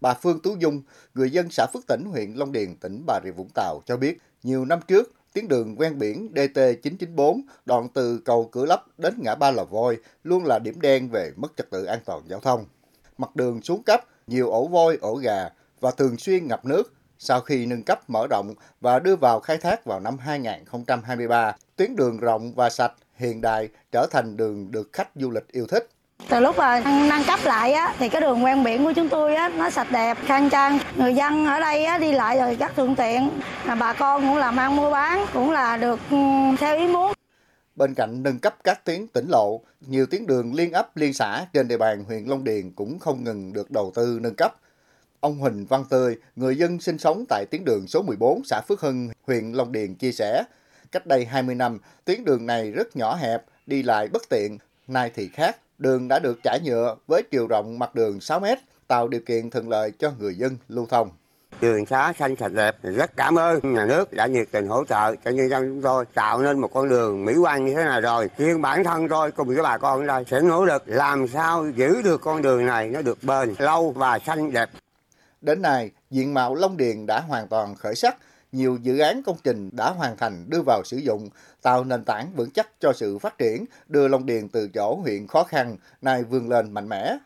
Bà Phương Tú Dung, người dân xã Phước Tỉnh, huyện Long Điền, tỉnh Bà Rịa Vũng Tàu cho biết, nhiều năm trước, tuyến đường ven biển DT994 đoạn từ cầu Cửa Lấp đến ngã ba Lò Voi luôn là điểm đen về mất trật tự an toàn giao thông. Mặt đường xuống cấp, nhiều ổ voi, ổ gà và thường xuyên ngập nước. Sau khi nâng cấp mở rộng và đưa vào khai thác vào năm 2023, tuyến đường rộng và sạch hiện đại trở thành đường được khách du lịch yêu thích. Từ lúc mà nâng cấp lại á, thì cái đường ven biển của chúng tôi á, nó sạch đẹp, khang trang. Người dân ở đây á, đi lại rồi rất thuận tiện. Mà bà con cũng làm ăn mua bán, cũng là được ừ, theo ý muốn. Bên cạnh nâng cấp các tuyến tỉnh lộ, nhiều tuyến đường liên ấp liên xã trên địa bàn huyện Long Điền cũng không ngừng được đầu tư nâng cấp. Ông Huỳnh Văn Tươi, người dân sinh sống tại tuyến đường số 14 xã Phước Hưng, huyện Long Điền chia sẻ, cách đây 20 năm, tuyến đường này rất nhỏ hẹp, đi lại bất tiện, nay thì khác, đường đã được trải nhựa với chiều rộng mặt đường 6 mét, tạo điều kiện thuận lợi cho người dân lưu thông. Đường xá xanh sạch đẹp, rất cảm ơn nhà nước đã nhiệt tình hỗ trợ cho nhân dân chúng tôi tạo nên một con đường mỹ quan như thế này rồi. Riêng bản thân tôi cùng với bà con ở đây sẽ nỗ lực làm sao giữ được con đường này nó được bền, lâu và xanh đẹp. Đến nay, diện mạo Long Điền đã hoàn toàn khởi sắc, nhiều dự án công trình đã hoàn thành đưa vào sử dụng, tạo nền tảng vững chắc cho sự phát triển, đưa Long Điền từ chỗ huyện khó khăn, nay vươn lên mạnh mẽ.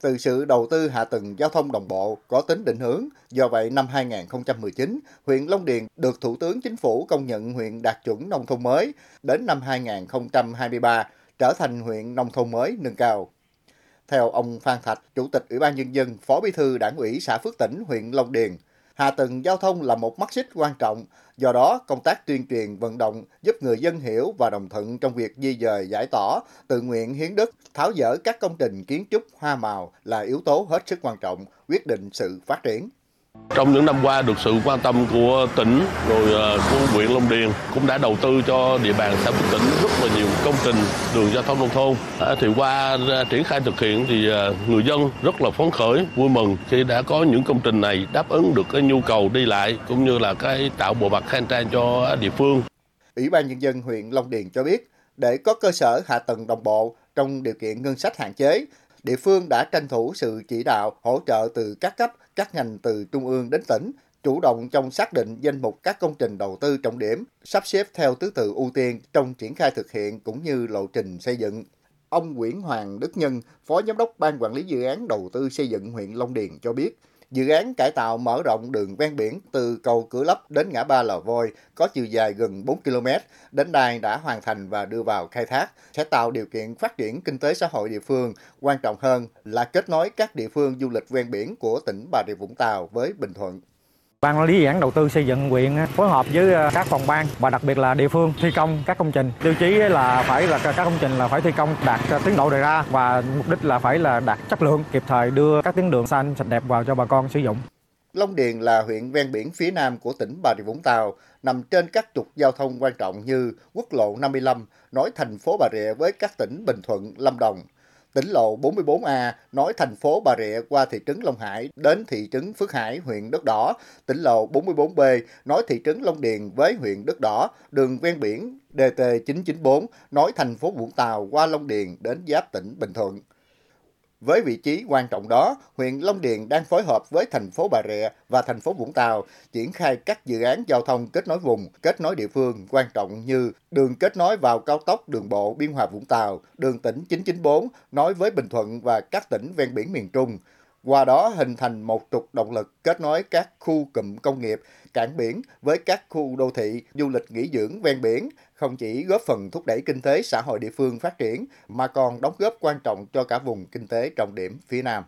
Từ sự đầu tư hạ tầng giao thông đồng bộ có tính định hướng, do vậy năm 2019, huyện Long Điền được Thủ tướng Chính phủ công nhận huyện đạt chuẩn nông thôn mới, đến năm 2023 trở thành huyện nông thôn mới nâng cao. Theo ông Phan Thạch, Chủ tịch Ủy ban Nhân dân, Phó Bí thư Đảng ủy xã Phước Tỉnh, huyện Long Điền, hạ tầng giao thông là một mắt xích quan trọng, do đó công tác tuyên truyền vận động giúp người dân hiểu và đồng thuận trong việc di dời giải tỏa, tự nguyện hiến đất, tháo dỡ các công trình kiến trúc hoa màu là yếu tố hết sức quan trọng quyết định sự phát triển. Trong những năm qua được sự quan tâm của tỉnh rồi ờ, của huyện Long Điền cũng đã đầu tư cho địa bàn xã Phước Tỉnh rất là nhiều công trình đường giao thông nông thôn. À, thì qua ờ, triển khai thực hiện thì ờ, người dân rất là phấn khởi, vui mừng khi đã có những công trình này đáp ứng được cái nhu cầu đi lại cũng như là cái tạo bộ mặt khang trang cho địa phương. Ủy ban nhân dân huyện Long Điền cho biết, để có cơ sở hạ tầng đồng bộ trong điều kiện ngân sách hạn chế, địa phương đã tranh thủ sự chỉ đạo, hỗ trợ từ các cấp, các ngành từ trung ương đến tỉnh, chủ động trong xác định danh mục các công trình đầu tư trọng điểm, sắp xếp theo thứ tự ưu tiên trong triển khai thực hiện cũng như lộ trình xây dựng. Ông Nguyễn Hoàng Đức Nhân, Phó Giám đốc Ban Quản lý Dự án Đầu tư xây dựng huyện Long Điền cho biết, Dự án cải tạo mở rộng đường ven biển từ cầu Cửa Lấp đến ngã ba Lò vôi có chiều dài gần 4 km, đến nay đã hoàn thành và đưa vào khai thác, sẽ tạo điều kiện phát triển kinh tế xã hội địa phương. Quan trọng hơn là kết nối các địa phương du lịch ven biển của tỉnh Bà Rịa Vũng Tàu với Bình Thuận. Ban lý dự án đầu tư xây dựng huyện ờ, phối hợp với ờ, các phòng ban và đặc biệt là địa phương thi công các công trình. Tiêu chí là phải là các công trình là phải thi công đạt ờ, tiến độ đề ra và mục đích là phải là đạt chất lượng, kịp thời đưa các tuyến đường xanh sạch đẹp vào cho bà con sử dụng. Long Điền là huyện ven biển phía nam của tỉnh Bà Rịa Vũng Tàu, nằm trên các trục giao thông quan trọng như quốc lộ 55 nối thành phố Bà Rịa với các tỉnh Bình Thuận, Lâm Đồng, tỉnh lộ 44A nối thành phố Bà Rịa qua thị trấn Long Hải đến thị trấn Phước Hải, huyện Đất Đỏ, tỉnh lộ 44B nối thị trấn Long Điền với huyện Đất Đỏ, đường ven biển DT994 nối thành phố Vũng Tàu qua Long Điền đến giáp tỉnh Bình Thuận. Với vị trí quan trọng đó, huyện Long Điền đang phối hợp với thành phố Bà Rịa và thành phố Vũng Tàu triển khai các dự án giao thông kết nối vùng, kết nối địa phương quan trọng như đường kết nối vào cao tốc đường bộ Biên Hòa Vũng Tàu, đường tỉnh 994 nối với Bình Thuận và các tỉnh ven biển miền Trung. Qua đó hình thành một trục động lực kết nối các khu cụm công nghiệp, cảng biển với các khu đô thị, du lịch nghỉ dưỡng ven biển, không chỉ góp phần thúc đẩy kinh tế xã hội địa phương phát triển mà còn đóng góp quan trọng cho cả vùng kinh tế trọng điểm phía Nam.